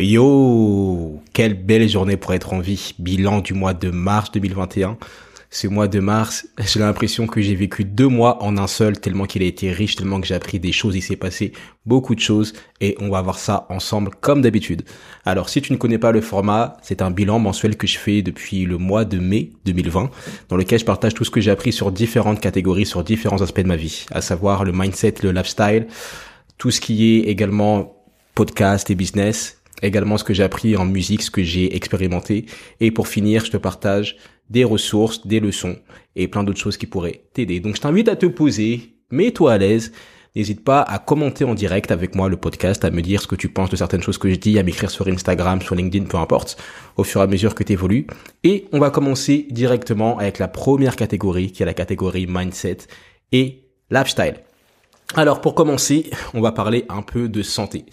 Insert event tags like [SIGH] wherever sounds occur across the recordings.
Yo, quelle belle journée pour être en vie. Bilan du mois de mars 2021. Ce mois de mars, j'ai l'impression que j'ai vécu deux mois en un seul, tellement qu'il a été riche, tellement que j'ai appris des choses, il s'est passé beaucoup de choses, et on va voir ça ensemble comme d'habitude. Alors, si tu ne connais pas le format, c'est un bilan mensuel que je fais depuis le mois de mai 2020, dans lequel je partage tout ce que j'ai appris sur différentes catégories, sur différents aspects de ma vie, à savoir le mindset, le lifestyle, tout ce qui est également podcast et business, également ce que j'ai appris en musique, ce que j'ai expérimenté. Et pour finir, je te partage des ressources, des leçons et plein d'autres choses qui pourraient t'aider. Donc je t'invite à te poser, mets-toi à l'aise. N'hésite pas à commenter en direct avec moi le podcast, à me dire ce que tu penses de certaines choses que je dis, à m'écrire sur Instagram, sur LinkedIn, peu importe, au fur et à mesure que tu évolues. Et on va commencer directement avec la première catégorie, qui est la catégorie mindset et lifestyle. Alors pour commencer, on va parler un peu de santé.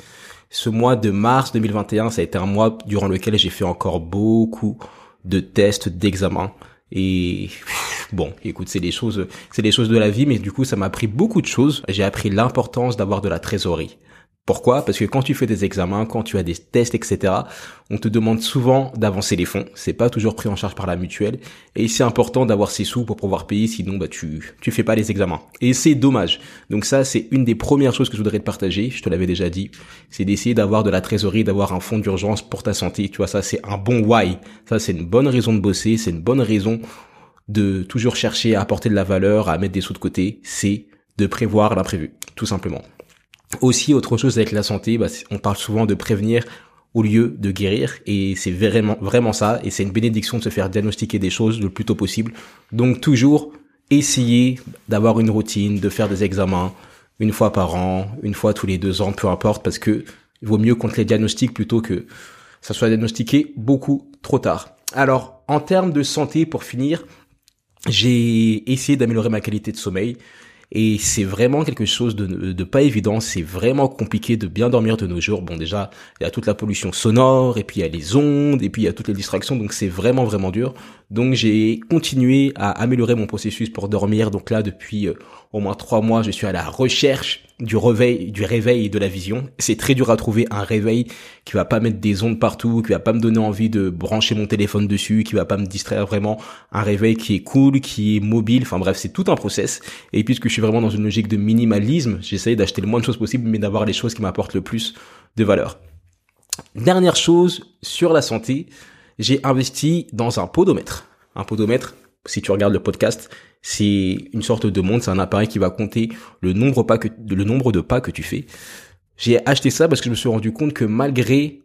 Ce mois de mars 2021, ça a été un mois durant lequel j'ai fait encore beaucoup de tests, d'examens. Et bon, écoute, c'est des choses, c'est des choses de la vie, mais du coup, ça m'a appris beaucoup de choses. J'ai appris l'importance d'avoir de la trésorerie. Pourquoi Parce que quand tu fais des examens, quand tu as des tests, etc., on te demande souvent d'avancer les fonds. C'est pas toujours pris en charge par la mutuelle. Et c'est important d'avoir ces sous pour pouvoir payer, sinon bah tu tu fais pas les examens. Et c'est dommage. Donc ça, c'est une des premières choses que je voudrais te partager. Je te l'avais déjà dit. C'est d'essayer d'avoir de la trésorerie, d'avoir un fonds d'urgence pour ta santé. Tu vois, ça c'est un bon why. Ça c'est une bonne raison de bosser. C'est une bonne raison de toujours chercher à apporter de la valeur, à mettre des sous de côté. C'est de prévoir l'imprévu, tout simplement. Aussi, autre chose avec la santé, bah, on parle souvent de prévenir au lieu de guérir et c'est vraiment vraiment ça et c'est une bénédiction de se faire diagnostiquer des choses le plus tôt possible. Donc toujours essayer d'avoir une routine, de faire des examens une fois par an, une fois tous les deux ans, peu importe parce que il vaut mieux contre les diagnostics plutôt que ça soit diagnostiqué beaucoup trop tard. Alors, en termes de santé, pour finir, j'ai essayé d'améliorer ma qualité de sommeil. Et c'est vraiment quelque chose de, de pas évident, c'est vraiment compliqué de bien dormir de nos jours. Bon déjà, il y a toute la pollution sonore, et puis il y a les ondes, et puis il y a toutes les distractions, donc c'est vraiment vraiment dur. Donc j'ai continué à améliorer mon processus pour dormir. Donc là, depuis euh, au moins trois mois, je suis à la recherche du réveil, du réveil de la vision. C'est très dur à trouver un réveil qui va pas mettre des ondes partout, qui va pas me donner envie de brancher mon téléphone dessus, qui va pas me distraire vraiment. Un réveil qui est cool, qui est mobile. Enfin bref, c'est tout un process. Et puisque je suis vraiment dans une logique de minimalisme, j'essaye d'acheter le moins de choses possible, mais d'avoir les choses qui m'apportent le plus de valeur. Dernière chose sur la santé, j'ai investi dans un podomètre. Un podomètre, si tu regardes le podcast, c'est une sorte de montre, c'est un appareil qui va compter le nombre, de pas que tu fais. J'ai acheté ça parce que je me suis rendu compte que malgré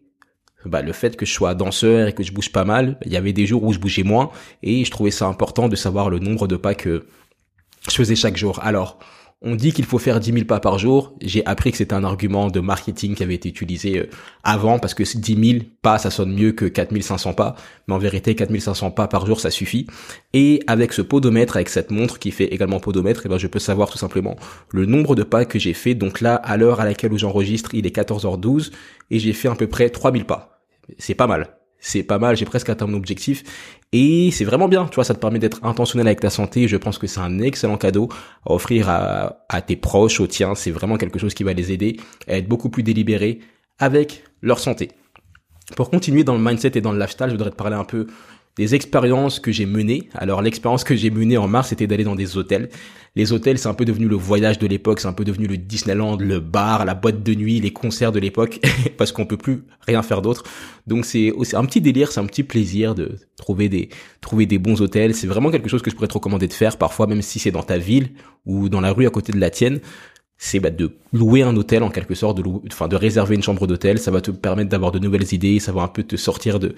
bah, le fait que je sois danseur et que je bouge pas mal, il y avait des jours où je bougeais moins et je trouvais ça important de savoir le nombre de pas que je faisais chaque jour. Alors, on dit qu'il faut faire 10 000 pas par jour. J'ai appris que c'était un argument de marketing qui avait été utilisé euh, avant parce que 10 000 pas, ça sonne mieux que 4 500 pas. Mais en vérité, 4 500 pas par jour, ça suffit. Et avec ce podomètre, avec cette montre qui fait également podomètre, et eh ben, je peux savoir tout simplement le nombre de pas que j'ai fait. Donc là, à l'heure à laquelle j'enregistre, il est 14h12 et j'ai fait à peu près 3000 pas. C'est pas mal c'est pas mal, j'ai presque atteint mon objectif et c'est vraiment bien, tu vois, ça te permet d'être intentionnel avec ta santé, je pense que c'est un excellent cadeau à offrir à, tes proches, aux tiens, c'est vraiment quelque chose qui va les aider à être beaucoup plus délibérés avec leur santé. Pour continuer dans le mindset et dans le lifestyle, je voudrais te parler un peu des expériences que j'ai menées. Alors l'expérience que j'ai menée en mars, c'était d'aller dans des hôtels. Les hôtels, c'est un peu devenu le voyage de l'époque, c'est un peu devenu le Disneyland, le bar, la boîte de nuit, les concerts de l'époque, [LAUGHS] parce qu'on peut plus rien faire d'autre. Donc c'est un petit délire, c'est un petit plaisir de trouver des trouver des bons hôtels. C'est vraiment quelque chose que je pourrais te recommander de faire, parfois même si c'est dans ta ville ou dans la rue à côté de la tienne c'est bah, de louer un hôtel en quelque sorte, de, enfin, de réserver une chambre d'hôtel. Ça va te permettre d'avoir de nouvelles idées, ça va un peu te sortir de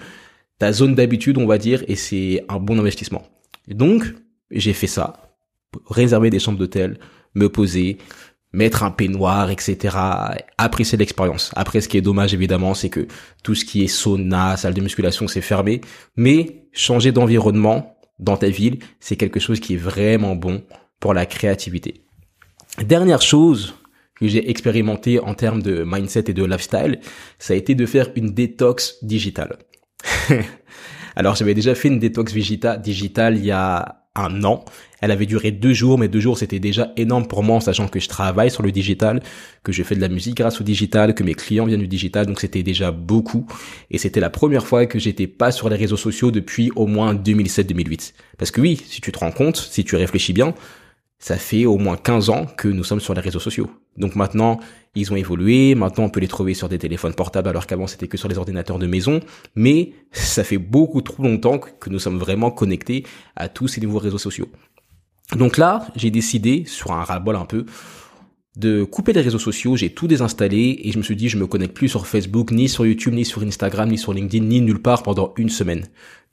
ta zone d'habitude, on va dire, et c'est un bon investissement. donc, j'ai fait ça, réserver des chambres d'hôtel, me poser, mettre un peignoir, etc. Apprécier l'expérience. Après, ce qui est dommage, évidemment, c'est que tout ce qui est sauna, salle de musculation, c'est fermé. Mais changer d'environnement dans ta ville, c'est quelque chose qui est vraiment bon pour la créativité. Dernière chose que j'ai expérimenté en termes de mindset et de lifestyle, ça a été de faire une détox digitale. [LAUGHS] Alors j'avais déjà fait une détox digitale il y a un an. Elle avait duré deux jours, mais deux jours c'était déjà énorme pour moi en sachant que je travaille sur le digital, que je fais de la musique grâce au digital, que mes clients viennent du digital, donc c'était déjà beaucoup. Et c'était la première fois que j'étais pas sur les réseaux sociaux depuis au moins 2007-2008. Parce que oui, si tu te rends compte, si tu réfléchis bien, ça fait au moins 15 ans que nous sommes sur les réseaux sociaux. Donc maintenant, ils ont évolué, maintenant on peut les trouver sur des téléphones portables alors qu'avant c'était que sur les ordinateurs de maison, mais ça fait beaucoup trop longtemps que nous sommes vraiment connectés à tous ces nouveaux réseaux sociaux. Donc là, j'ai décidé, sur un ras-bol un peu, de couper les réseaux sociaux, j'ai tout désinstallé et je me suis dit je me connecte plus sur Facebook, ni sur YouTube, ni sur Instagram, ni sur LinkedIn, ni nulle part pendant une semaine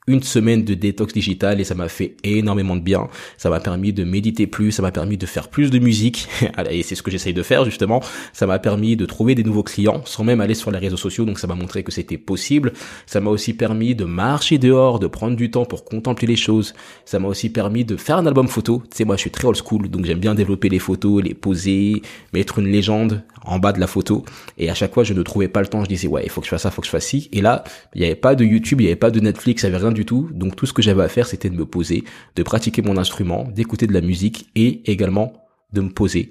une semaine de détox digital et ça m'a fait énormément de bien. Ça m'a permis de méditer plus, ça m'a permis de faire plus de musique [LAUGHS] et c'est ce que j'essaye de faire justement. Ça m'a permis de trouver des nouveaux clients sans même aller sur les réseaux sociaux donc ça m'a montré que c'était possible. Ça m'a aussi permis de marcher dehors, de prendre du temps pour contempler les choses. Ça m'a aussi permis de faire un album photo. Tu sais moi je suis très old school donc j'aime bien développer les photos, les poser, mettre une légende en bas de la photo et à chaque fois je ne trouvais pas le temps, je disais ouais, il faut que je fasse ça, il faut que je fasse ci et là, il n'y avait pas de YouTube, il n'y avait pas de Netflix, il n'y avait rien du tout. Donc tout ce que j'avais à faire, c'était de me poser, de pratiquer mon instrument, d'écouter de la musique et également de me poser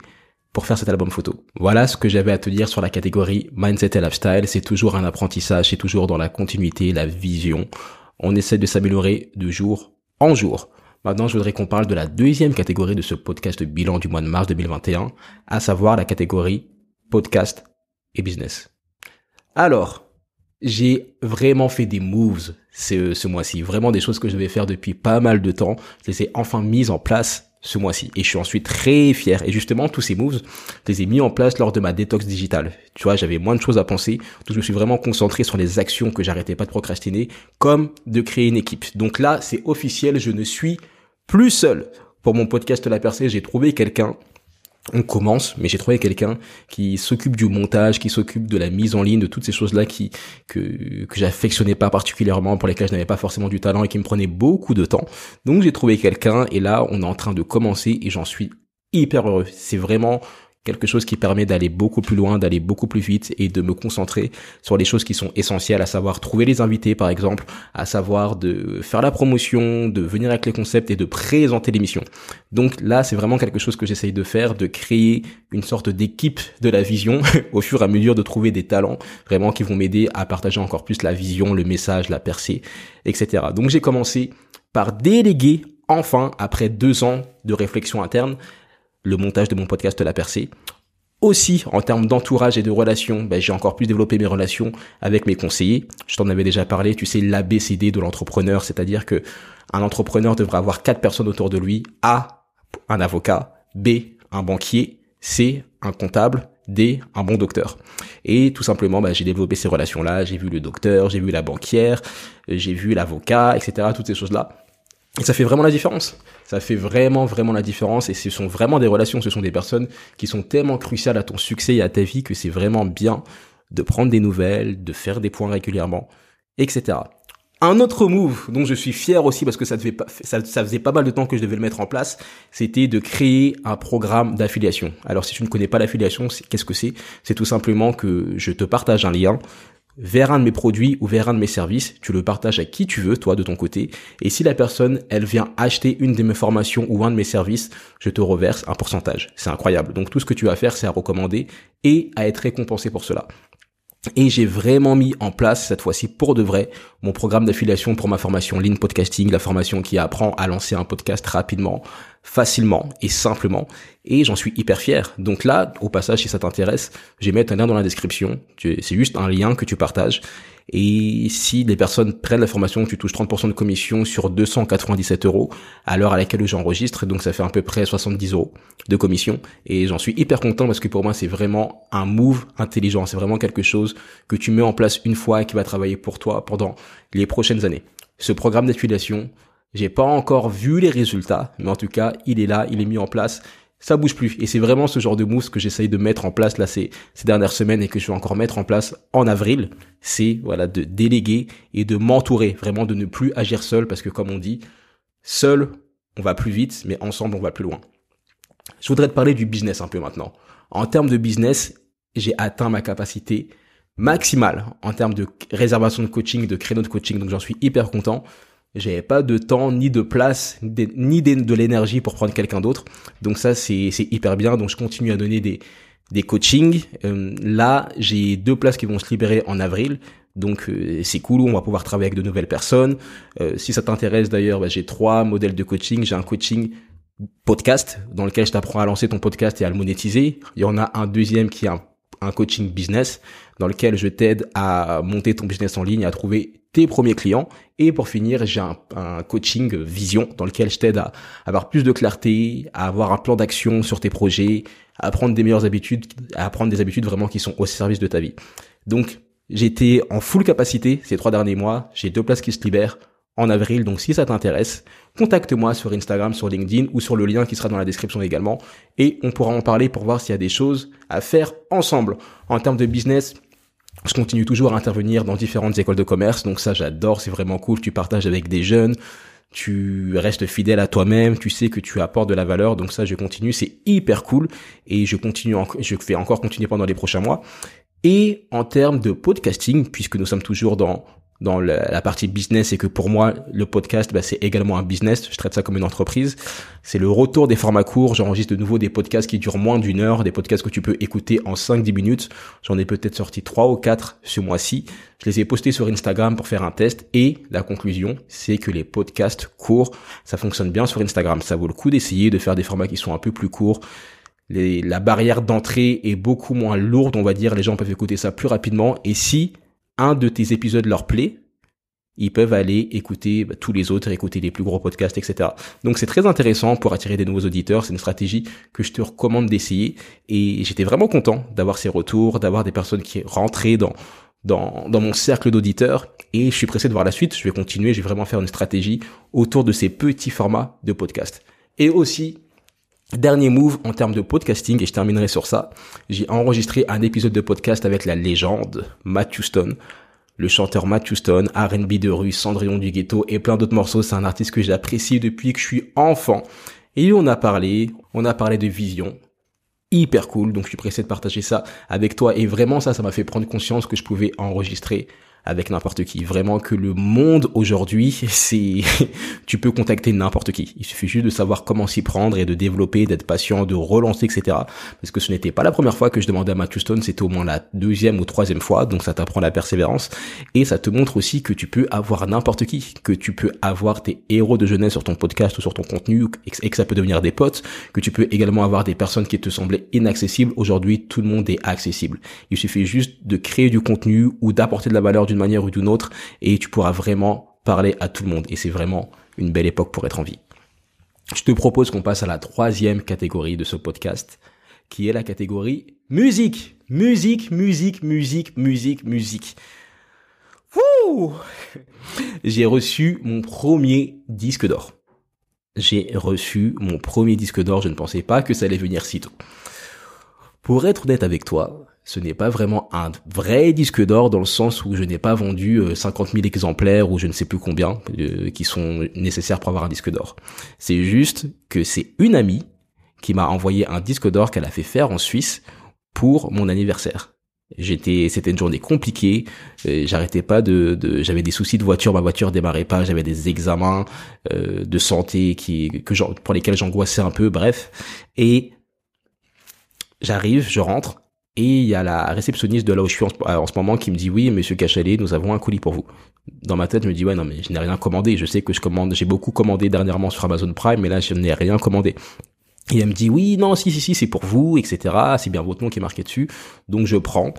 pour faire cet album photo. Voilà ce que j'avais à te dire sur la catégorie mindset et lifestyle. C'est toujours un apprentissage, c'est toujours dans la continuité, la vision. On essaie de s'améliorer de jour en jour. Maintenant, je voudrais qu'on parle de la deuxième catégorie de ce podcast bilan du mois de mars 2021, à savoir la catégorie podcast et business. Alors, j'ai vraiment fait des moves ce, ce mois-ci, vraiment des choses que je devais faire depuis pas mal de temps. Je les ai enfin mises en place ce mois-ci et je suis ensuite très fier. Et justement, tous ces moves, je les ai mis en place lors de ma détox digitale. Tu vois, j'avais moins de choses à penser, donc je me suis vraiment concentré sur les actions que j'arrêtais pas de procrastiner, comme de créer une équipe. Donc là, c'est officiel, je ne suis plus seul. Pour mon podcast La Percée, j'ai trouvé quelqu'un on commence, mais j'ai trouvé quelqu'un qui s'occupe du montage, qui s'occupe de la mise en ligne, de toutes ces choses-là qui que que j'affectionnais pas particulièrement, pour lesquelles je n'avais pas forcément du talent et qui me prenaient beaucoup de temps. Donc j'ai trouvé quelqu'un et là on est en train de commencer et j'en suis hyper heureux. C'est vraiment quelque chose qui permet d'aller beaucoup plus loin, d'aller beaucoup plus vite et de me concentrer sur les choses qui sont essentielles, à savoir trouver les invités par exemple, à savoir de faire la promotion, de venir avec les concepts et de présenter l'émission. Donc là, c'est vraiment quelque chose que j'essaye de faire, de créer une sorte d'équipe de la vision [LAUGHS] au fur et à mesure de trouver des talents vraiment qui vont m'aider à partager encore plus la vision, le message, la percée, etc. Donc j'ai commencé par déléguer enfin, après deux ans de réflexion interne, le montage de mon podcast La Percée. Aussi, en termes d'entourage et de relations, ben, j'ai encore plus développé mes relations avec mes conseillers. Je t'en avais déjà parlé, tu sais, l'ABCD de l'entrepreneur, c'est-à-dire que un entrepreneur devrait avoir quatre personnes autour de lui. A, un avocat. B, un banquier. C, un comptable. D, un bon docteur. Et tout simplement, ben, j'ai développé ces relations-là. J'ai vu le docteur, j'ai vu la banquière, j'ai vu l'avocat, etc. Toutes ces choses-là. Et ça fait vraiment la différence. Ça fait vraiment, vraiment la différence. Et ce sont vraiment des relations, ce sont des personnes qui sont tellement cruciales à ton succès et à ta vie que c'est vraiment bien de prendre des nouvelles, de faire des points régulièrement, etc. Un autre move dont je suis fier aussi parce que ça, devait pas, ça, ça, faisait pas mal de temps que je devais le mettre en place, c'était de créer un programme d'affiliation. Alors si tu ne connais pas l'affiliation, qu'est-ce que c'est? C'est tout simplement que je te partage un lien vers un de mes produits ou vers un de mes services, tu le partages à qui tu veux, toi, de ton côté. Et si la personne, elle vient acheter une de mes formations ou un de mes services, je te reverse un pourcentage. C'est incroyable. Donc tout ce que tu vas faire, c'est à recommander et à être récompensé pour cela. Et j'ai vraiment mis en place cette fois-ci pour de vrai mon programme d'affiliation pour ma formation Lean Podcasting, la formation qui apprend à lancer un podcast rapidement, facilement et simplement. Et j'en suis hyper fier. Donc là, au passage, si ça t'intéresse, je vais mettre un lien dans la description. C'est juste un lien que tu partages. Et si les personnes prennent la formation, tu touches 30% de commission sur 297 euros à l'heure à laquelle j'enregistre. Donc ça fait à peu près 70 euros de commission. Et j'en suis hyper content parce que pour moi, c'est vraiment un move intelligent. C'est vraiment quelque chose que tu mets en place une fois et qui va travailler pour toi pendant les prochaines années. Ce programme d'affiliation, j'ai pas encore vu les résultats, mais en tout cas, il est là, il est mis en place ça bouge plus. Et c'est vraiment ce genre de mousse que j'essaye de mettre en place là ces, ces dernières semaines et que je vais encore mettre en place en avril. C'est voilà de déléguer et de m'entourer, vraiment de ne plus agir seul parce que comme on dit, seul on va plus vite, mais ensemble on va plus loin. Je voudrais te parler du business un peu maintenant. En termes de business, j'ai atteint ma capacité maximale en termes de réservation de coaching, de créneau de coaching, donc j'en suis hyper content. J'avais pas de temps ni de place ni de l'énergie pour prendre quelqu'un d'autre. Donc ça c'est hyper bien. Donc je continue à donner des des coachings. Euh, là, j'ai deux places qui vont se libérer en avril. Donc euh, c'est cool, on va pouvoir travailler avec de nouvelles personnes. Euh, si ça t'intéresse d'ailleurs, bah, j'ai trois modèles de coaching. J'ai un coaching podcast dans lequel je t'apprends à lancer ton podcast et à le monétiser. Il y en a un deuxième qui est un, un coaching business dans lequel je t'aide à monter ton business en ligne, à trouver tes premiers clients. Et pour finir, j'ai un, coaching vision dans lequel je t'aide à avoir plus de clarté, à avoir un plan d'action sur tes projets, à prendre des meilleures habitudes, à prendre des habitudes vraiment qui sont au service de ta vie. Donc, j'étais en full capacité ces trois derniers mois. J'ai deux places qui se libèrent en avril. Donc, si ça t'intéresse, contacte-moi sur Instagram, sur LinkedIn ou sur le lien qui sera dans la description également. Et on pourra en parler pour voir s'il y a des choses à faire ensemble. En termes de business, je continue toujours à intervenir dans différentes écoles de commerce. Donc ça, j'adore. C'est vraiment cool. Tu partages avec des jeunes tu restes fidèle à toi-même, tu sais que tu apportes de la valeur, donc ça je continue, c'est hyper cool et je continue, je vais encore continuer pendant les prochains mois. Et en termes de podcasting, puisque nous sommes toujours dans dans la, partie business et que pour moi le podcast bah, c'est également un business. Je traite ça comme une entreprise. C'est le retour des formats courts. J'enregistre de nouveau des podcasts qui durent moins d'une heure des podcasts que tu peux écouter en 5-10 minutes. J'en ai peut-être sorti 3 ou 4 ce mois-ci. Je les ai postés sur Instagram pour faire un test. Et la conclusion c'est que les podcasts courts ça fonctionne bien sur Instagram. Ça vaut le coup d'essayer de faire des formats qui sont un peu plus courts. Les, la barrière d'entrée est beaucoup moins lourde on va dire. Les gens peuvent écouter ça plus rapidement. Et si un de tes épisodes leur plaît, ils peuvent aller écouter bah, tous les autres, écouter les plus gros podcasts, etc. Donc c'est très intéressant pour attirer des nouveaux auditeurs. C'est une stratégie que je te recommande d'essayer. Et j'étais vraiment content d'avoir ces retours, d'avoir des personnes qui rentraient dans dans, mon cercle d'auditeurs. Et je suis pressé de voir la suite. Je vais continuer. Je vais vraiment faire une stratégie autour de ces petits formats de podcast. Et aussi, Dernier move en termes de podcasting, et je terminerai sur ça. J'ai enregistré un épisode de podcast avec la légende Matt Houston, le chanteur Matt Houston, R&B de rue, Cendrillon du ghetto et plein d'autres morceaux. C'est un artiste que j'apprécie depuis que je suis enfant. Et on a parlé, on a parlé de vision. Hyper cool, donc je suis pressé de partager ça avec toi. Et vraiment ça, ça m'a fait prendre conscience que je pouvais enregistrer avec n'importe qui. Vraiment que le monde aujourd'hui, [LAUGHS] c'est, [LAUGHS] tu peux contacter n'importe qui. Il suffit juste de savoir comment s'y prendre et de développer, d'être patient, de relancer, etc. Parce que ce n'était pas la première fois que je demandais à Matthew Stone, c'était au moins la deuxième ou troisième fois. Donc ça t'apprend la persévérance et ça te montre aussi que tu peux avoir n'importe qui, que tu peux avoir tes héros de jeunesse sur ton podcast ou sur ton contenu et que ça peut devenir des potes, que tu peux également avoir des personnes qui te semblaient inaccessibles. Aujourd'hui, tout le monde est accessible. Il suffit juste de créer du contenu ou d'apporter de la valeur d'une manière ou d'une autre et tu pourras vraiment parler à tout le monde et c'est vraiment une belle époque pour être en vie. Je te propose qu'on passe à la troisième catégorie de ce podcast qui est la catégorie musique. Musique, musique, musique, musique, musique. [LAUGHS] J'ai reçu mon premier disque d'or. J'ai reçu mon premier disque d'or, je ne pensais pas que ça allait venir si tôt. Pour être honnête avec toi, ce n'est pas vraiment un vrai disque d'or dans le sens où je n'ai pas vendu 50 euh, 000 exemplaires ou je ne sais plus combien euh, qui sont nécessaires pour avoir un disque d'or. C'est juste que c'est une amie qui m'a envoyé un disque d'or qu'elle a fait faire en Suisse pour mon anniversaire. J'étais, c'était une journée compliquée. Euh, j'arrêtais pas de, de j'avais des soucis de voiture, ma voiture démarrait pas, j'avais des examens de santé qui que pour lesquels j'angoissais un peu. Bref, et j'arrive, je rentre et il y a la réceptionniste de là où je suis en, ce moment qui me dit oui, monsieur Cachalet, nous avons un colis pour vous. Dans ma tête, je me dis ouais, non, mais je n'ai rien commandé. Je sais que je commande, j'ai beaucoup commandé dernièrement sur Amazon Prime, mais là, je n'ai rien commandé. Et elle me dit oui, non, si, si, si, c'est pour vous, etc. C'est bien votre nom qui est marqué dessus. Donc je prends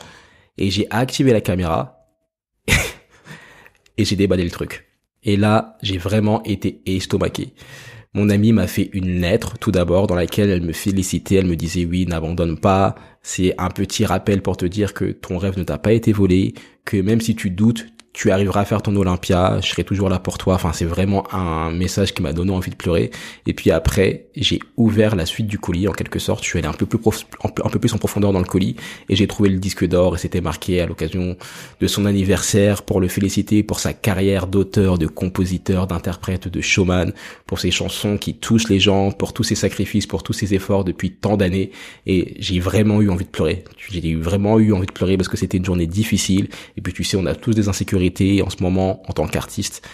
et j'ai activé la caméra [LAUGHS] et j'ai déballé le truc. Et là, j'ai vraiment été estomaqué. Mon amie m'a fait une lettre tout d'abord dans laquelle elle me félicitait, elle me disait oui, n'abandonne pas, c'est un petit rappel pour te dire que ton rêve ne t'a pas été volé, que même si tu doutes, tu arriveras à faire ton Olympia, je serai toujours là pour toi. Enfin, c'est vraiment un message qui m'a donné envie de pleurer. Et puis après, j'ai ouvert la suite du colis en quelque sorte. Je suis allé un peu plus un peu plus en profondeur dans le colis et j'ai trouvé le disque d'or et c'était marqué à l'occasion de son anniversaire pour le féliciter pour sa carrière d'auteur, de compositeur, d'interprète, de showman, pour ses chansons qui touchent les gens, pour tous ses sacrifices, pour tous ses efforts depuis tant d'années. Et j'ai vraiment eu envie de pleurer. J'ai vraiment eu envie de pleurer parce que c'était une journée difficile. Et puis tu sais, on a tous des insécurités en ce moment en tant qu'artiste.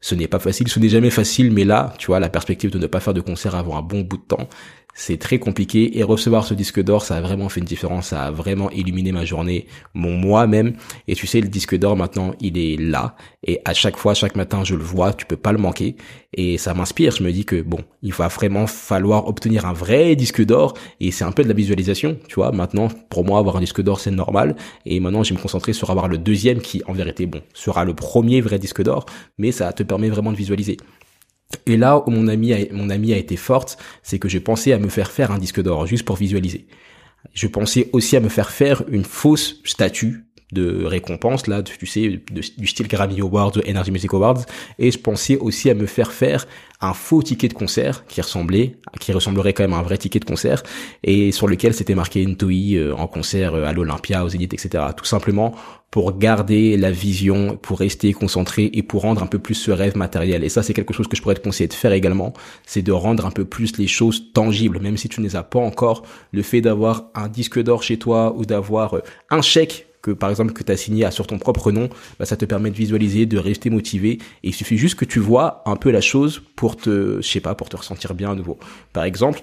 Ce n'est pas facile, ce n'est jamais facile, mais là, tu vois, la perspective de ne pas faire de concert avant un bon bout de temps, c'est très compliqué et recevoir ce disque d'or, ça a vraiment fait une différence, ça a vraiment illuminé ma journée, mon moi même. Et tu sais, le disque d'or maintenant, il est là et à chaque fois, chaque matin, je le vois, tu peux pas le manquer et ça m'inspire. Je me dis que bon, il va vraiment falloir obtenir un vrai disque d'or et c'est un peu de la visualisation, tu vois. Maintenant, pour moi, avoir un disque d'or, c'est normal et maintenant, je vais me concentrer sur avoir le deuxième qui, en vérité, bon, sera le premier vrai disque d'or, mais ça te permet vraiment de visualiser. Et là où mon ami a, mon ami a été forte, c'est que je pensais à me faire faire un disque d'or juste pour visualiser. Je pensais aussi à me faire faire une fausse statue de récompense là, tu sais, du style Grammy Awards Energy Music Awards, et je pensais aussi à me faire faire un faux ticket de concert qui ressemblait, qui ressemblerait quand même à un vrai ticket de concert, et sur lequel c'était marqué Ntoi euh, en concert euh, à l'Olympia, aux Zénith, etc. Tout simplement pour garder la vision, pour rester concentré et pour rendre un peu plus ce rêve matériel. Et ça, c'est quelque chose que je pourrais te conseiller de faire également, c'est de rendre un peu plus les choses tangibles, même si tu ne les as pas encore. Le fait d'avoir un disque d'or chez toi ou d'avoir euh, un chèque par exemple que tu as signé sur ton propre nom, bah, ça te permet de visualiser, de rester motivé et il suffit juste que tu vois un peu la chose pour te je sais pas pour te ressentir bien à nouveau. Par exemple,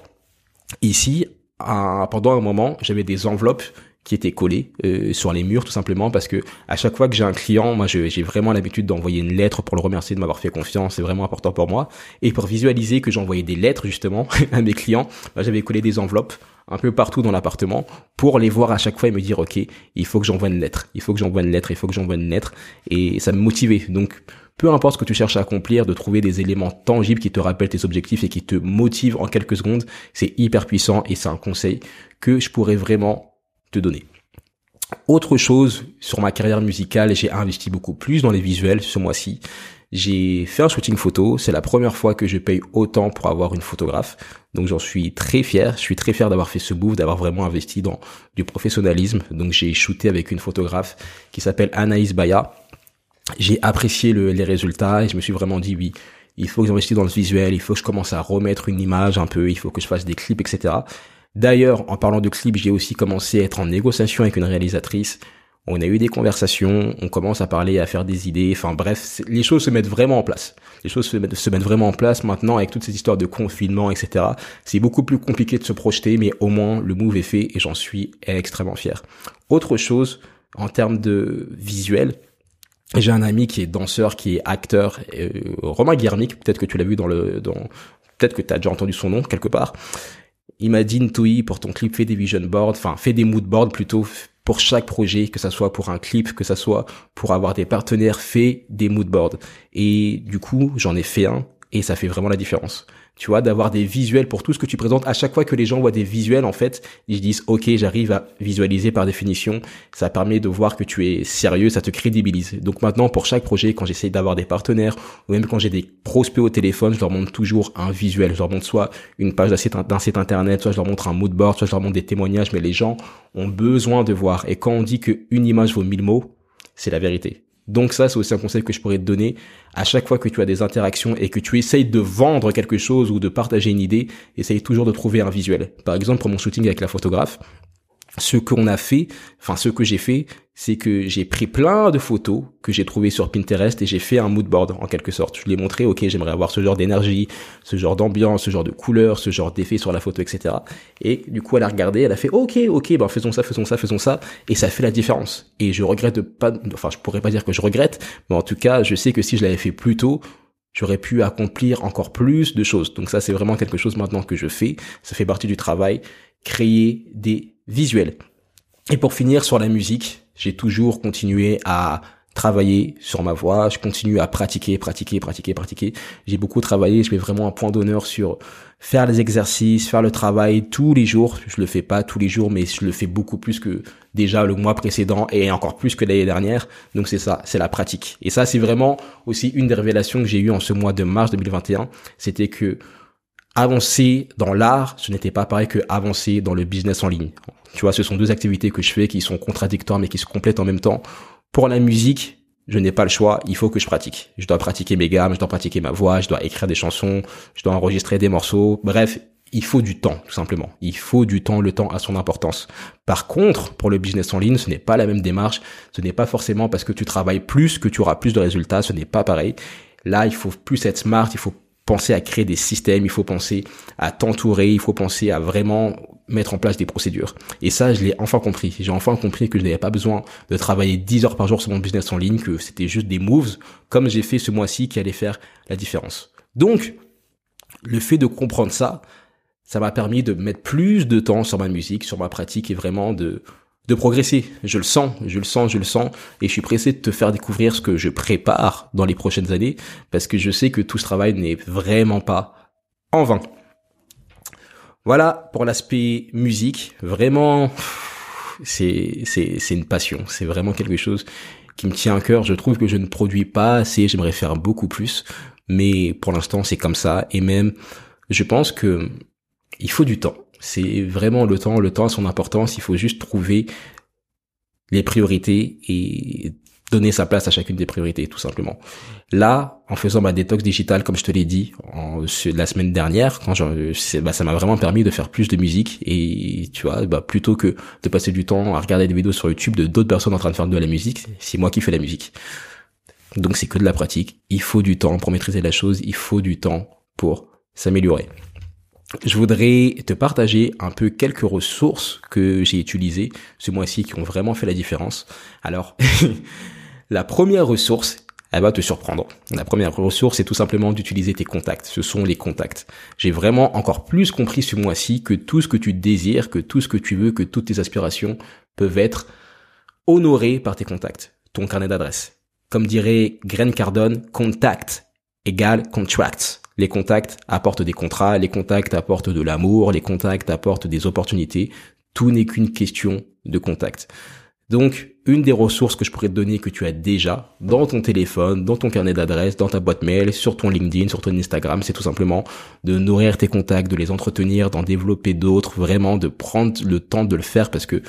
ici pendant un moment, j'avais des enveloppes qui étaient collées euh, sur les murs tout simplement parce que à chaque fois que j'ai un client, moi j'ai vraiment l'habitude d'envoyer une lettre pour le remercier de m'avoir fait confiance, c'est vraiment important pour moi. Et pour visualiser que j'envoyais des lettres justement [LAUGHS] à mes clients, bah, j'avais collé des enveloppes un peu partout dans l'appartement pour les voir à chaque fois et me dire ok il faut que j'envoie une lettre. Il faut que j'envoie une lettre. Il faut que j'envoie une lettre. Et ça me motivait. Donc peu importe ce que tu cherches à accomplir de trouver des éléments tangibles qui te rappellent tes objectifs et qui te motivent en quelques secondes c'est hyper puissant et c'est un conseil que je pourrais vraiment te donner autre chose sur ma carrière musicale j'ai investi beaucoup plus dans les visuels ce mois-ci j'ai fait un shooting photo. C'est la première fois que je paye autant pour avoir une photographe. Donc j'en suis très fier. Je suis très fier d'avoir fait ce move, d'avoir vraiment investi dans du professionnalisme. Donc j'ai shooté avec une photographe qui s'appelle Anaïs Baya. J'ai apprécié les résultats et je me suis vraiment dit oui, il faut que j'investisse dans le visuel, il faut que je commence à remettre une image un peu, il faut que je fasse des clips, etc. D'ailleurs, en parlant de clips, j'ai aussi commencé à être en négociation avec une réalisatrice on a eu des conversations, on commence à parler, à faire des idées, enfin bref, les choses se mettent vraiment en place. Les choses se mettent, vraiment en place maintenant avec toutes ces histoires de confinement, etc. C'est beaucoup plus compliqué de se projeter, mais au moins le move est fait et j'en suis extrêmement fier. Autre chose, en termes de visuel, j'ai un ami qui est danseur, qui est acteur, euh, Romain Guermic, peut-être que tu l'as vu dans le, dans, peut-être que tu as déjà entendu son nom quelque part. Il m'a dit Ntoi pour ton clip fais des vision boards, enfin fais des mood boards plutôt, pour chaque projet, que ça soit pour un clip, que ça soit pour avoir des partenaires, fait des moodboards. Et du coup, j'en ai fait un et ça fait vraiment la différence tu vois, d'avoir des visuels pour tout ce que tu présentes. À chaque fois que les gens voient des visuels, en fait, ils disent, OK, j'arrive à visualiser par définition. Ça permet de voir que tu es sérieux, ça te crédibilise. Donc maintenant, pour chaque projet, quand j'essaye d'avoir des partenaires, ou même quand j'ai des prospects au téléphone, je leur montre toujours un visuel. Je leur montre soit une page d'un site, site internet, soit je leur montre un mood board, soit je leur montre des témoignages, mais les gens ont besoin de voir. Et quand on dit qu'une image vaut mille mots, c'est la vérité. Donc ça, c'est aussi un conseil que je pourrais te donner. À chaque fois que tu as des interactions et que tu essayes de vendre quelque chose ou de partager une idée, essaye toujours de trouver un visuel. Par exemple, pour mon shooting avec la photographe, ce qu'on a fait, enfin ce que j'ai fait, c'est que j'ai pris plein de photos que j'ai trouvées sur Pinterest et j'ai fait un mood board en quelque sorte. Je lui ai montré, ok, j'aimerais avoir ce genre d'énergie, ce genre d'ambiance, ce genre de couleur, ce genre d'effet sur la photo, etc. Et du coup, elle a regardé, elle a fait, ok, ok, ben faisons ça, faisons ça, faisons ça, et ça fait la différence. Et je regrette pas, enfin, je pourrais pas dire que je regrette, mais en tout cas, je sais que si je l'avais fait plus tôt, j'aurais pu accomplir encore plus de choses. Donc ça, c'est vraiment quelque chose maintenant que je fais. Ça fait partie du travail. Créer des visuels. Et pour finir sur la musique, j'ai toujours continué à travailler sur ma voix, je continue à pratiquer, pratiquer, pratiquer, pratiquer. J'ai beaucoup travaillé, je mets vraiment un point d'honneur sur faire les exercices, faire le travail tous les jours. Je le fais pas tous les jours, mais je le fais beaucoup plus que déjà le mois précédent et encore plus que l'année dernière. Donc c'est ça, c'est la pratique. Et ça, c'est vraiment aussi une des révélations que j'ai eues en ce mois de mars 2021. C'était que avancer dans l'art, ce n'était pas pareil que avancer dans le business en ligne. Tu vois, ce sont deux activités que je fais qui sont contradictoires mais qui se complètent en même temps. Pour la musique, je n'ai pas le choix, il faut que je pratique. Je dois pratiquer mes gammes, je dois pratiquer ma voix, je dois écrire des chansons, je dois enregistrer des morceaux. Bref, il faut du temps, tout simplement. Il faut du temps, le temps a son importance. Par contre, pour le business en ligne, ce n'est pas la même démarche. Ce n'est pas forcément parce que tu travailles plus que tu auras plus de résultats. Ce n'est pas pareil. Là, il faut plus être smart, il faut penser à créer des systèmes, il faut penser à t'entourer, il faut penser à vraiment mettre en place des procédures. Et ça, je l'ai enfin compris. J'ai enfin compris que je n'avais pas besoin de travailler 10 heures par jour sur mon business en ligne, que c'était juste des moves, comme j'ai fait ce mois-ci, qui allaient faire la différence. Donc, le fait de comprendre ça, ça m'a permis de mettre plus de temps sur ma musique, sur ma pratique et vraiment de de progresser. Je le sens, je le sens, je le sens, et je suis pressé de te faire découvrir ce que je prépare dans les prochaines années, parce que je sais que tout ce travail n'est vraiment pas en vain. Voilà pour l'aspect musique. Vraiment, c'est une passion. C'est vraiment quelque chose qui me tient à cœur. Je trouve que je ne produis pas assez. J'aimerais faire beaucoup plus, mais pour l'instant c'est comme ça. Et même, je pense que il faut du temps. C'est vraiment le temps, le temps a son importance, il faut juste trouver les priorités et donner sa place à chacune des priorités, tout simplement. Là, en faisant ma détox digitale, comme je te l'ai dit en, la semaine dernière, quand bah, ça m'a vraiment permis de faire plus de musique et tu vois, bah, plutôt que de passer du temps à regarder des vidéos sur YouTube de d'autres personnes en train de faire de la musique, c'est moi qui fais la musique. Donc c'est que de la pratique. Il faut du temps pour maîtriser la chose. Il faut du temps pour s'améliorer je voudrais te partager un peu quelques ressources que j'ai utilisées ce mois-ci qui ont vraiment fait la différence. Alors, [LAUGHS] la première ressource, elle va te surprendre. La première ressource, c'est tout simplement d'utiliser tes contacts. Ce sont les contacts. J'ai vraiment encore plus compris ce mois-ci que tout ce que tu désires, que tout ce que tu veux, que toutes tes aspirations peuvent être honorées par tes contacts, ton carnet d'adresse. Comme dirait Grant Cardone, contact égale contract. Les contacts apportent des contrats, les contacts apportent de l'amour, les contacts apportent des opportunités. Tout n'est qu'une question de contact. Donc, une des ressources que je pourrais te donner que tu as déjà dans ton téléphone, dans ton carnet d'adresses, dans ta boîte mail, sur ton LinkedIn, sur ton Instagram, c'est tout simplement de nourrir tes contacts, de les entretenir, d'en développer d'autres, vraiment de prendre le temps de le faire parce que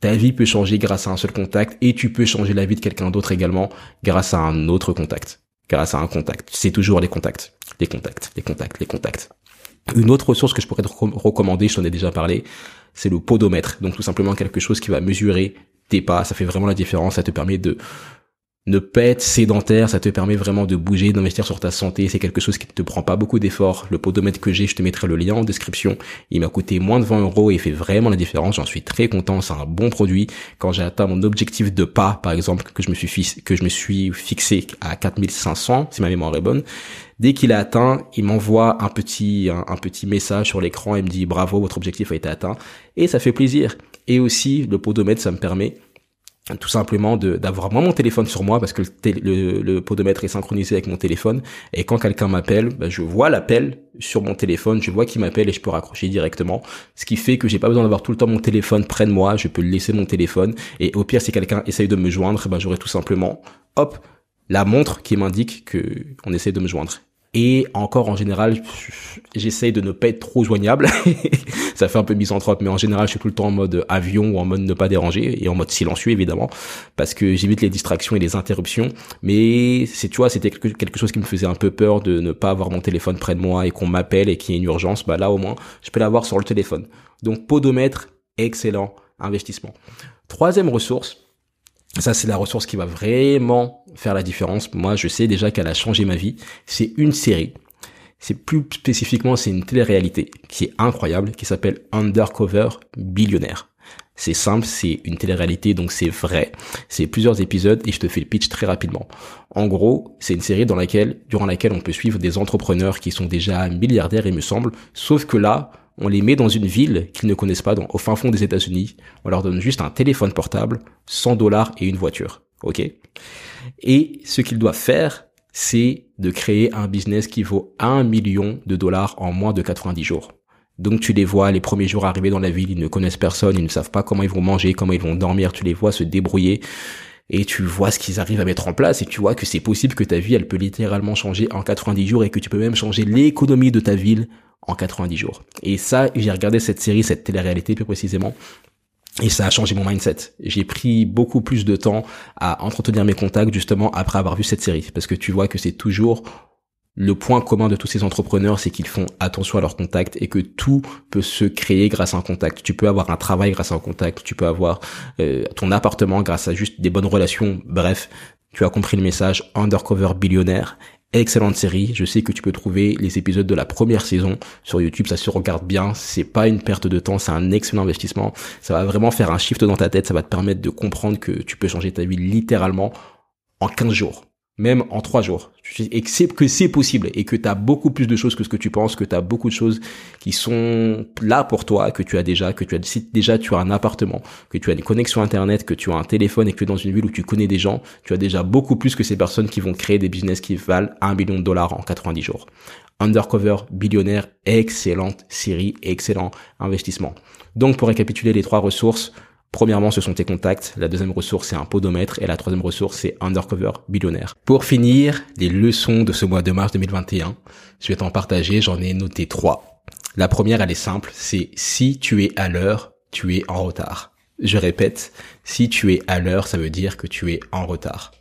ta vie peut changer grâce à un seul contact et tu peux changer la vie de quelqu'un d'autre également grâce à un autre contact grâce à un contact. C'est toujours les contacts, les contacts, les contacts, les contacts. Une autre ressource que je pourrais te recommander, je t'en ai déjà parlé, c'est le podomètre. Donc tout simplement quelque chose qui va mesurer tes pas. Ça fait vraiment la différence. Ça te permet de ne être sédentaire, ça te permet vraiment de bouger, d'investir sur ta santé. C'est quelque chose qui ne te prend pas beaucoup d'efforts. Le podomètre que j'ai, je te mettrai le lien en description. Il m'a coûté moins de 20 euros et il fait vraiment la différence. J'en suis très content. C'est un bon produit. Quand j'ai atteint mon objectif de pas, par exemple, que je me suis que je me suis fixé à 4500, si ma mémoire est bonne, dès qu'il est atteint, il m'envoie un petit, petit message sur l'écran et me dit bravo, votre objectif a été atteint. Et ça fait plaisir. Et aussi, le podomètre, ça me permet tout simplement d'avoir moi mon téléphone sur moi parce que le, podomètre est synchronisé avec mon téléphone. Et quand quelqu'un m'appelle, bah, je vois l'appel sur mon téléphone, je vois qui m'appelle et je peux raccrocher directement, ce qui fait que j'ai pas besoin d'avoir tout le temps mon téléphone près de moi, je peux laisser mon téléphone. Et au pire si quelqu'un essaye de me joindre, bah, j'aurai tout simplement hop la montre qui m'indique que on essaie de me joindre et encore en général, j'essaye de ne pas être trop joignable. [LAUGHS] ça fait un peu misanthrope, mais en général, je suis tout le temps en mode avion ou en mode ne pas déranger et en mode silencieux évidemment, parce que j'évite les distractions et les interruptions. Mais c'est tu vois, c'était quelque chose qui me faisait un peu peur de ne pas avoir mon téléphone près de moi et qu'on m'appelle et qu'il y ait une urgence. Bah là au moins, je peux l'avoir sur le téléphone. Donc podomètre, excellent investissement. Troisième ressource, ça, c'est la ressource qui va vraiment faire la différence. Moi, je sais déjà qu'elle a changé ma vie. C'est une série. C'est plus spécifiquement, c'est une télé-réalité qui est incroyable, qui s'appelle Undercover Billionnaire. C'est simple, c'est une télé-réalité, donc c'est vrai. C'est plusieurs épisodes et je te fais le pitch très rapidement. En gros, c'est une série dans laquelle, durant laquelle on peut suivre des entrepreneurs qui sont déjà milliardaires, il me semble. Sauf que là, on les met dans une ville qu'ils ne connaissent pas, au fin fond des États-Unis. On leur donne juste un téléphone portable, 100 dollars et une voiture. Ok Et ce qu'ils doivent faire, c'est de créer un business qui vaut 1 million de dollars en moins de 90 jours. Donc tu les vois les premiers jours arriver dans la ville, ils ne connaissent personne, ils ne savent pas comment ils vont manger, comment ils vont dormir, tu les vois se débrouiller et tu vois ce qu'ils arrivent à mettre en place et tu vois que c'est possible que ta vie elle peut littéralement changer en 90 jours et que tu peux même changer l'économie de ta ville en 90 jours. Et ça, j'ai regardé cette série, cette télé-réalité plus précisément, et ça a changé mon mindset. J'ai pris beaucoup plus de temps à entretenir mes contacts justement après avoir vu cette série. Parce que tu vois que c'est toujours le point commun de tous ces entrepreneurs, c'est qu'ils font attention à leurs contacts et que tout peut se créer grâce à un contact. Tu peux avoir un travail grâce à un contact, tu peux avoir euh, ton appartement grâce à juste des bonnes relations. Bref, tu as compris le message. Undercover billionnaire, Excellente série. Je sais que tu peux trouver les épisodes de la première saison sur YouTube. Ça se regarde bien. C'est pas une perte de temps. C'est un excellent investissement. Ça va vraiment faire un shift dans ta tête. Ça va te permettre de comprendre que tu peux changer ta vie littéralement en 15 jours même en trois jours. Et que c'est, possible et que tu as beaucoup plus de choses que ce que tu penses, que tu as beaucoup de choses qui sont là pour toi, que tu as déjà, que tu as si déjà tu as un appartement, que tu as une connexion internet, que tu as un téléphone et que tu es dans une ville où tu connais des gens, tu as déjà beaucoup plus que ces personnes qui vont créer des business qui valent un million de dollars en 90 jours. Undercover, billionnaire, excellente série, excellent investissement. Donc pour récapituler les trois ressources, Premièrement, ce sont tes contacts. La deuxième ressource, c'est un podomètre. Et la troisième ressource, c'est Undercover Billionnaire. Pour finir, les leçons de ce mois de mars 2021, je vais t'en partager. J'en ai noté trois. La première, elle est simple. C'est si tu es à l'heure, tu es en retard. Je répète, si tu es à l'heure, ça veut dire que tu es en retard.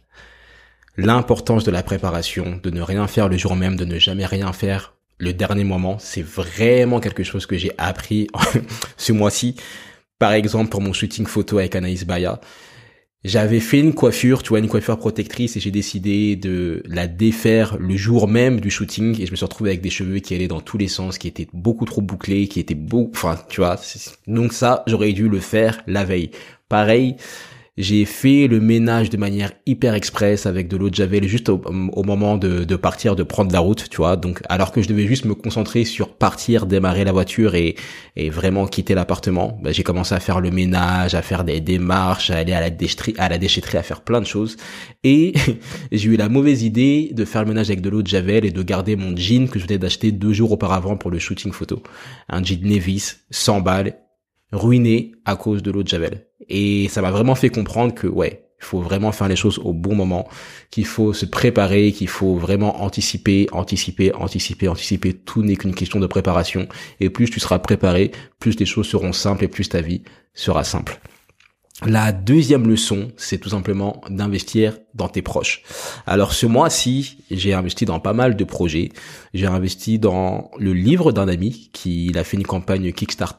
L'importance de la préparation, de ne rien faire le jour même, de ne jamais rien faire le dernier moment, c'est vraiment quelque chose que j'ai appris [LAUGHS] ce mois-ci. Par exemple, pour mon shooting photo avec Anaïs Baya, j'avais fait une coiffure, tu vois, une coiffure protectrice et j'ai décidé de la défaire le jour même du shooting et je me suis retrouvé avec des cheveux qui allaient dans tous les sens, qui étaient beaucoup trop bouclés, qui étaient beau, enfin, tu vois. Donc ça, j'aurais dû le faire la veille. Pareil, j'ai fait le ménage de manière hyper express avec de l'eau de javel juste au, moment de, de, partir, de prendre la route, tu vois. Donc, alors que je devais juste me concentrer sur partir, démarrer la voiture et, et vraiment quitter l'appartement, bah, j'ai commencé à faire le ménage, à faire des démarches, à aller à la déchetterie, à la déchetterie, à faire plein de choses. Et [LAUGHS] j'ai eu la mauvaise idée de faire le ménage avec de l'eau de javel et de garder mon jean que je venais d'acheter deux jours auparavant pour le shooting photo. Un jean Nevis, 100 balles, ruiné à cause de l'eau de Javel. Et ça m'a vraiment fait comprendre que ouais, il faut vraiment faire les choses au bon moment, qu'il faut se préparer, qu'il faut vraiment anticiper, anticiper, anticiper, anticiper. Tout n'est qu'une question de préparation. Et plus tu seras préparé, plus les choses seront simples et plus ta vie sera simple. La deuxième leçon, c'est tout simplement d'investir dans tes proches. Alors ce mois-ci, j'ai investi dans pas mal de projets. J'ai investi dans le livre d'un ami qui a fait une campagne Kickstarter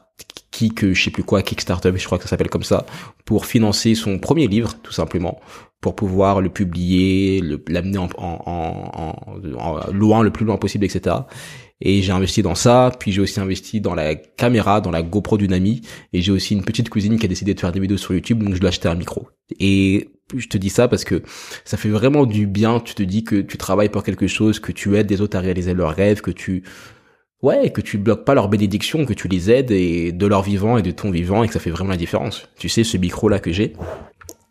que je sais plus quoi, Kickstarter, je crois que ça s'appelle comme ça, pour financer son premier livre, tout simplement, pour pouvoir le publier, l'amener en, en, en, loin, le plus loin possible, etc. Et j'ai investi dans ça, puis j'ai aussi investi dans la caméra, dans la GoPro d'une amie, et j'ai aussi une petite cousine qui a décidé de faire des vidéos sur YouTube, donc je lui ai acheté un micro. Et je te dis ça parce que ça fait vraiment du bien, tu te dis que tu travailles pour quelque chose, que tu aides des autres à réaliser leurs rêves, que tu Ouais, que tu bloques pas leur bénédiction, que tu les aides et de leur vivant et de ton vivant et que ça fait vraiment la différence. Tu sais, ce micro là que j'ai,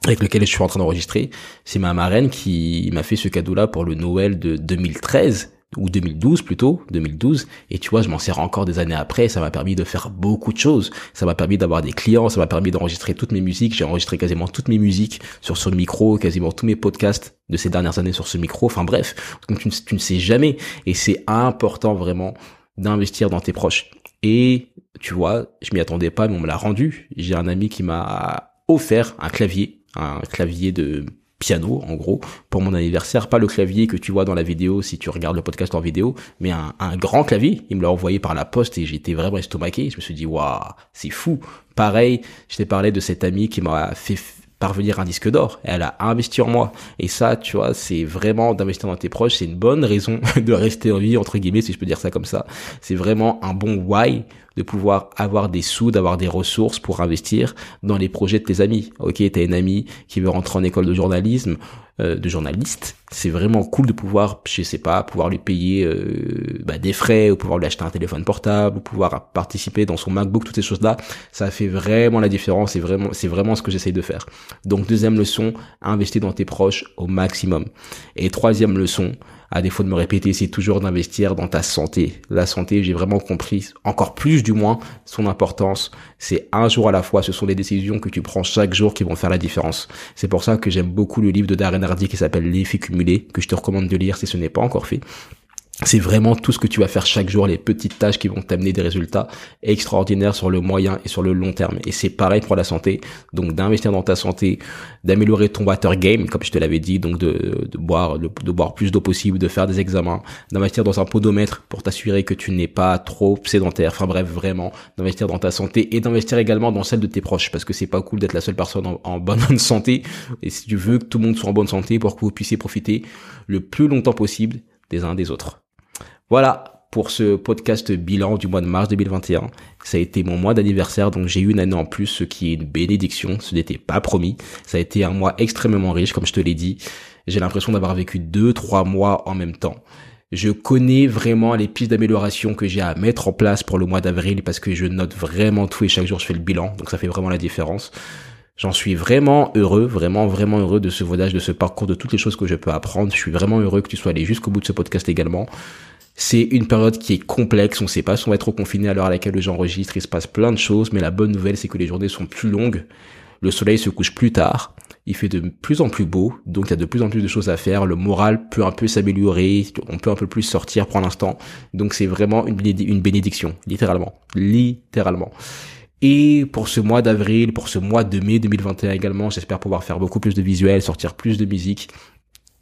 avec lequel je suis en train d'enregistrer, c'est ma marraine qui m'a fait ce cadeau là pour le Noël de 2013 ou 2012 plutôt, 2012, et tu vois, je m'en sers encore des années après, ça m'a permis de faire beaucoup de choses, ça m'a permis d'avoir des clients, ça m'a permis d'enregistrer toutes mes musiques, j'ai enregistré quasiment toutes mes musiques sur ce micro, quasiment tous mes podcasts de ces dernières années sur ce micro, enfin bref, donc tu, tu ne sais jamais, et c'est important vraiment d'investir dans tes proches. Et tu vois, je m'y attendais pas, mais on me l'a rendu. J'ai un ami qui m'a offert un clavier, un clavier de piano en gros pour mon anniversaire pas le clavier que tu vois dans la vidéo si tu regardes le podcast en vidéo mais un, un grand clavier il me l'a envoyé par la poste et j'étais vraiment estomaqué je me suis dit waouh c'est fou pareil je t'ai parlé de cet ami qui m'a fait parvenir un disque d'or. Elle a investi en moi. Et ça, tu vois, c'est vraiment d'investir dans tes proches. C'est une bonne raison [LAUGHS] de rester en vie, entre guillemets, si je peux dire ça comme ça. C'est vraiment un bon why de pouvoir avoir des sous, d'avoir des ressources pour investir dans les projets de tes amis. Ok, t'as une amie qui veut rentrer en école de journalisme, euh, de journaliste. C'est vraiment cool de pouvoir, je sais pas, pouvoir lui payer euh, bah, des frais, ou pouvoir lui acheter un téléphone portable, ou pouvoir participer dans son MacBook, toutes ces choses-là. Ça fait vraiment la différence. C'est vraiment, c'est vraiment ce que j'essaye de faire. Donc deuxième leçon, investir dans tes proches au maximum. Et troisième leçon, à défaut de me répéter, c'est toujours d'investir dans ta santé. La santé, j'ai vraiment compris, encore plus du moins, son importance. C'est un jour à la fois, ce sont les décisions que tu prends chaque jour qui vont faire la différence. C'est pour ça que j'aime beaucoup le livre de Darren Hardy qui s'appelle L'effet cumulé, que je te recommande de lire si ce n'est pas encore fait c'est vraiment tout ce que tu vas faire chaque jour, les petites tâches qui vont t'amener des résultats extraordinaires sur le moyen et sur le long terme. Et c'est pareil pour la santé. Donc d'investir dans ta santé, d'améliorer ton water game, comme je te l'avais dit, donc de, boire de, boire plus d'eau possible, de faire des examens, d'investir dans un podomètre pour t'assurer que tu n'es pas trop sédentaire. Enfin bref, vraiment d'investir dans ta santé et d'investir également dans celle de tes proches, parce que c'est pas cool d'être la seule personne en bonne [LAUGHS] santé. Et si tu veux que tout le monde soit en bonne santé pour que vous puissiez profiter le plus longtemps possible des uns des autres. Voilà pour ce podcast bilan du mois de mars 2021. Ça a été mon mois d'anniversaire, donc j'ai eu une année en plus, ce qui est une bénédiction. Ce n'était pas promis. Ça a été un mois extrêmement riche, comme je te l'ai dit. J'ai l'impression d'avoir vécu deux, trois mois en même temps. Je connais vraiment les pistes d'amélioration que j'ai à mettre en place pour le mois d'avril parce que je note vraiment tout et chaque jour je fais le bilan. Donc ça fait vraiment la différence. J'en suis vraiment heureux, vraiment, vraiment heureux de ce voyage, de ce parcours, de toutes les choses que je peux apprendre. Je suis vraiment heureux que tu sois allé jusqu'au bout de ce podcast également. C'est une période qui est complexe, on sait pas si on va être confiné à l'heure à laquelle j'enregistre, il se passe plein de choses, mais la bonne nouvelle c'est que les journées sont plus longues, le soleil se couche plus tard, il fait de plus en plus beau, donc il y a de plus en plus de choses à faire, le moral peut un peu s'améliorer, on peut un peu plus sortir pour l'instant, donc c'est vraiment une bénédiction, littéralement, littéralement. Et pour ce mois d'avril, pour ce mois de mai 2021 également, j'espère pouvoir faire beaucoup plus de visuels, sortir plus de musique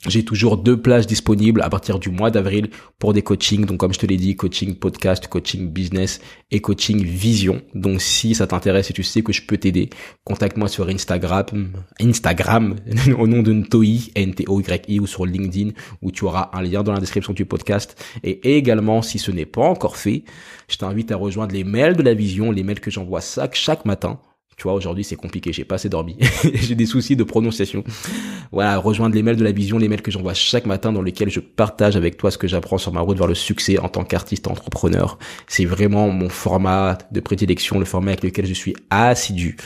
j'ai toujours deux places disponibles à partir du mois d'avril pour des coachings. Donc comme je te l'ai dit, coaching podcast, coaching business et coaching vision. Donc si ça t'intéresse et tu sais que je peux t'aider, contacte-moi sur Instagram, Instagram [LAUGHS] au nom de Ntoi, N-T-O-Y-I ou sur LinkedIn où tu auras un lien dans la description du podcast. Et également, si ce n'est pas encore fait, je t'invite à rejoindre les mails de la vision, les mails que j'envoie chaque, chaque matin tu vois, aujourd'hui, c'est compliqué. J'ai pas assez dormi. [LAUGHS] j'ai des soucis de prononciation. Voilà, rejoindre les mails de la vision, les mails que j'envoie chaque matin dans lesquels je partage avec toi ce que j'apprends sur ma route vers le succès en tant qu'artiste entrepreneur. C'est vraiment mon format de prédilection, le format avec lequel je suis assidu.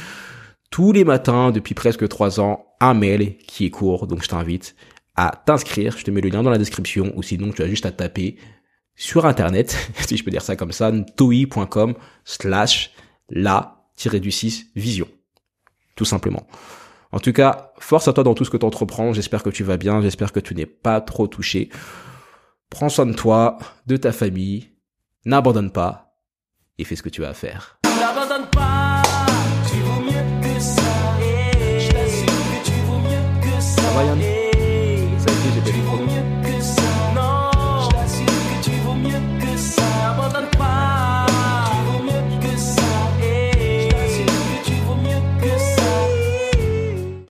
Tous les matins, depuis presque trois ans, un mail qui est court. Donc, je t'invite à t'inscrire. Je te mets le lien dans la description ou sinon, tu as juste à taper sur Internet, [LAUGHS] si je peux dire ça comme ça, toi.com slash la du 6 vision. Tout simplement. En tout cas, force à toi dans tout ce que tu entreprends. J'espère que tu vas bien. J'espère que tu n'es pas trop touché. Prends soin de toi, de ta famille. N'abandonne pas et fais ce que tu as à faire. N'abandonne pas, tu vaux mieux que ça. Je que tu vaux mieux que ça. Ça va Yann? Ça a été, j'ai pas